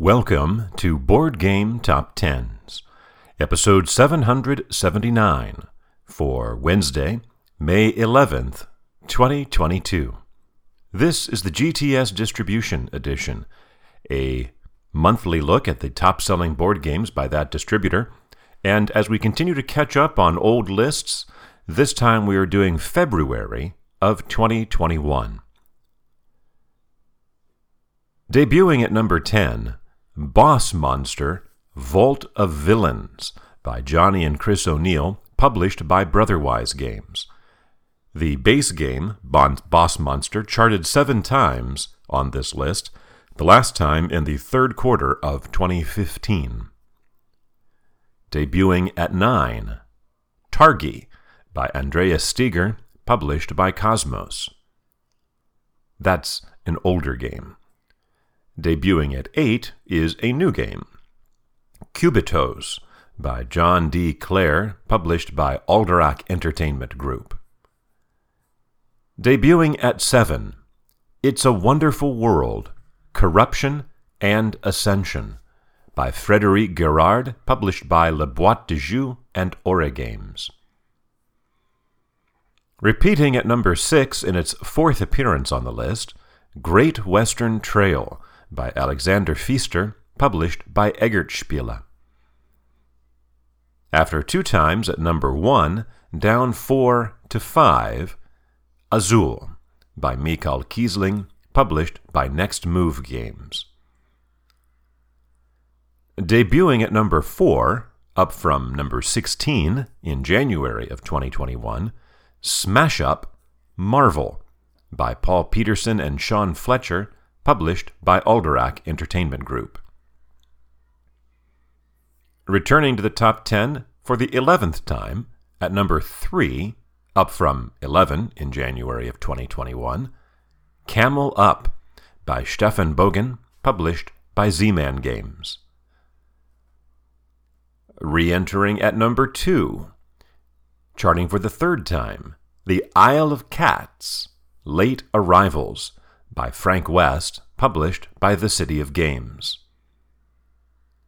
Welcome to Board Game Top Tens, episode 779 for Wednesday, May 11th, 2022. This is the GTS Distribution Edition, a monthly look at the top selling board games by that distributor. And as we continue to catch up on old lists, this time we are doing February of 2021. Debuting at number 10, Boss Monster Vault of Villains by Johnny and Chris O'Neal, published by Brotherwise Games. The base game, Boss Monster, charted seven times on this list, the last time in the third quarter of 2015. Debuting at 9, Targi by Andreas Steiger, published by Kosmos. That's an older game. Debuting at 8 is a new game, Cubitos by John D. Clair, published by Alderac Entertainment Group. Debuting at 7, It's a Wonderful World Corruption and Ascension by Frederic Guérard, published by Le Boîte de Jeux and Games. Repeating at number 6 in its fourth appearance on the list, Great Western Trail by Alexander Pfister, published by Eggertspiele. After two times at number one, down four to five, Azul by Michael Kiesling, published by Next Move Games. Debuting at number four, up from number 16 in January of 2021, Smash Up Marvel by Paul Peterson and Sean Fletcher, published by Alderac Entertainment Group. Returning to the top 10 for the 11th time, at number 3, up from 11 in January of 2021, Camel Up by Steffen Bogen, published by Z Man Games. Re entering at number 2, charting for the third time, The Isle of Cats, Late Arrivals by Frank West, published by the City of Games.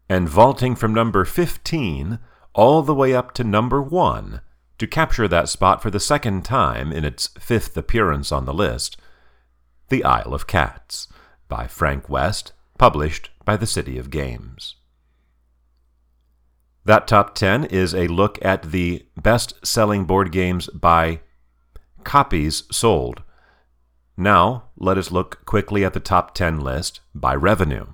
And vaulting from number 15 all the way up to number 1 to capture that spot for the second time in its fifth appearance on the list, The Isle of Cats by Frank West, published by the City of Games. That top 10 is a look at the best selling board games by copies sold now, let us look quickly at the top 10 list by revenue.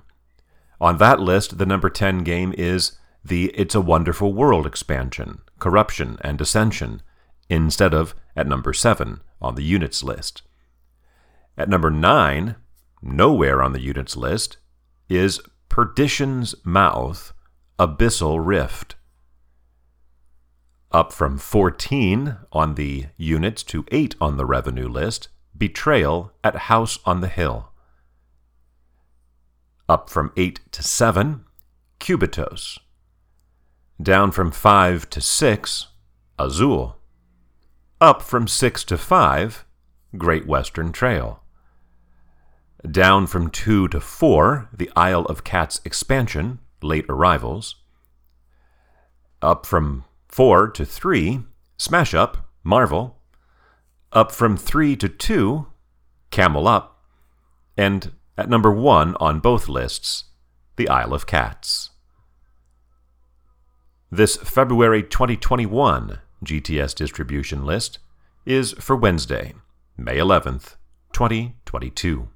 On that list, the number 10 game is the It's a Wonderful World expansion, Corruption and Ascension, instead of at number 7 on the units list. At number 9, nowhere on the units list, is Perdition's Mouth, Abyssal Rift. Up from 14 on the units to 8 on the revenue list Betrayal at House on the Hill. Up from 8 to 7, Cubitos. Down from 5 to 6, Azul. Up from 6 to 5, Great Western Trail. Down from 2 to 4, the Isle of Cats expansion, Late Arrivals. Up from 4 to 3, Smash Up, Marvel up from 3 to 2, Camel Up, and at number 1 on both lists, The Isle of Cats. This February 2021 GTS distribution list is for Wednesday, May 11th, 2022.